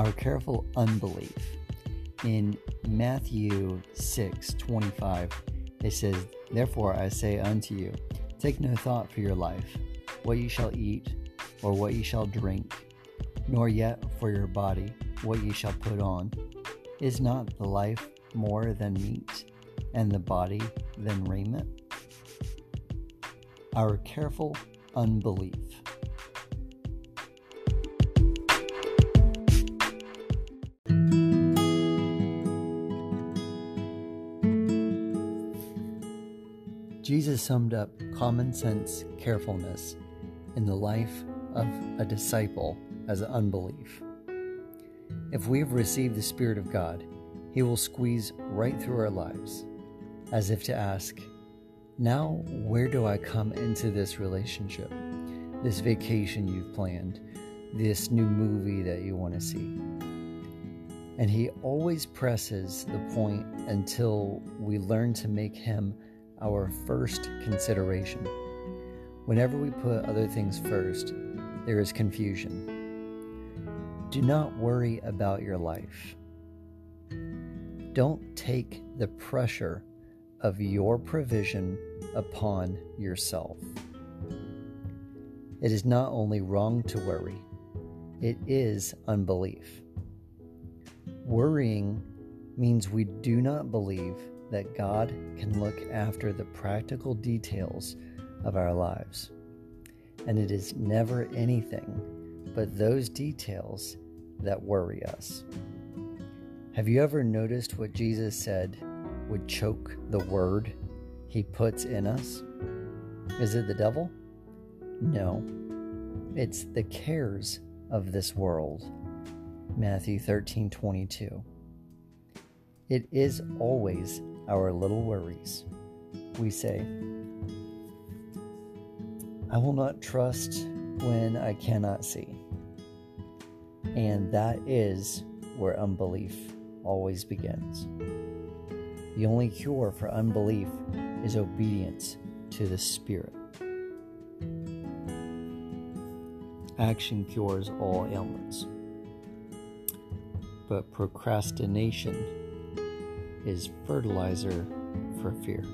Our careful unbelief. In Matthew 6 25, it says, Therefore I say unto you, take no thought for your life, what ye shall eat, or what ye shall drink, nor yet for your body, what ye shall put on. Is not the life more than meat, and the body than raiment? Our careful unbelief. Jesus summed up common sense carefulness in the life of a disciple as unbelief. If we have received the Spirit of God, He will squeeze right through our lives, as if to ask, Now, where do I come into this relationship? This vacation you've planned, this new movie that you want to see. And He always presses the point until we learn to make Him our first consideration. Whenever we put other things first, there is confusion. Do not worry about your life. Don't take the pressure of your provision upon yourself. It is not only wrong to worry, it is unbelief. Worrying means we do not believe that God can look after the practical details of our lives. And it is never anything but those details that worry us. Have you ever noticed what Jesus said would choke the word he puts in us? Is it the devil? No, it's the cares of this world. Matthew 13 22. It is always our little worries. We say, I will not trust when I cannot see. And that is where unbelief always begins. The only cure for unbelief is obedience to the Spirit. Action cures all ailments, but procrastination is fertilizer for fear.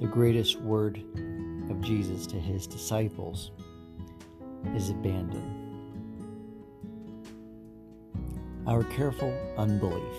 The greatest word of Jesus to his disciples is abandon. Our careful unbelief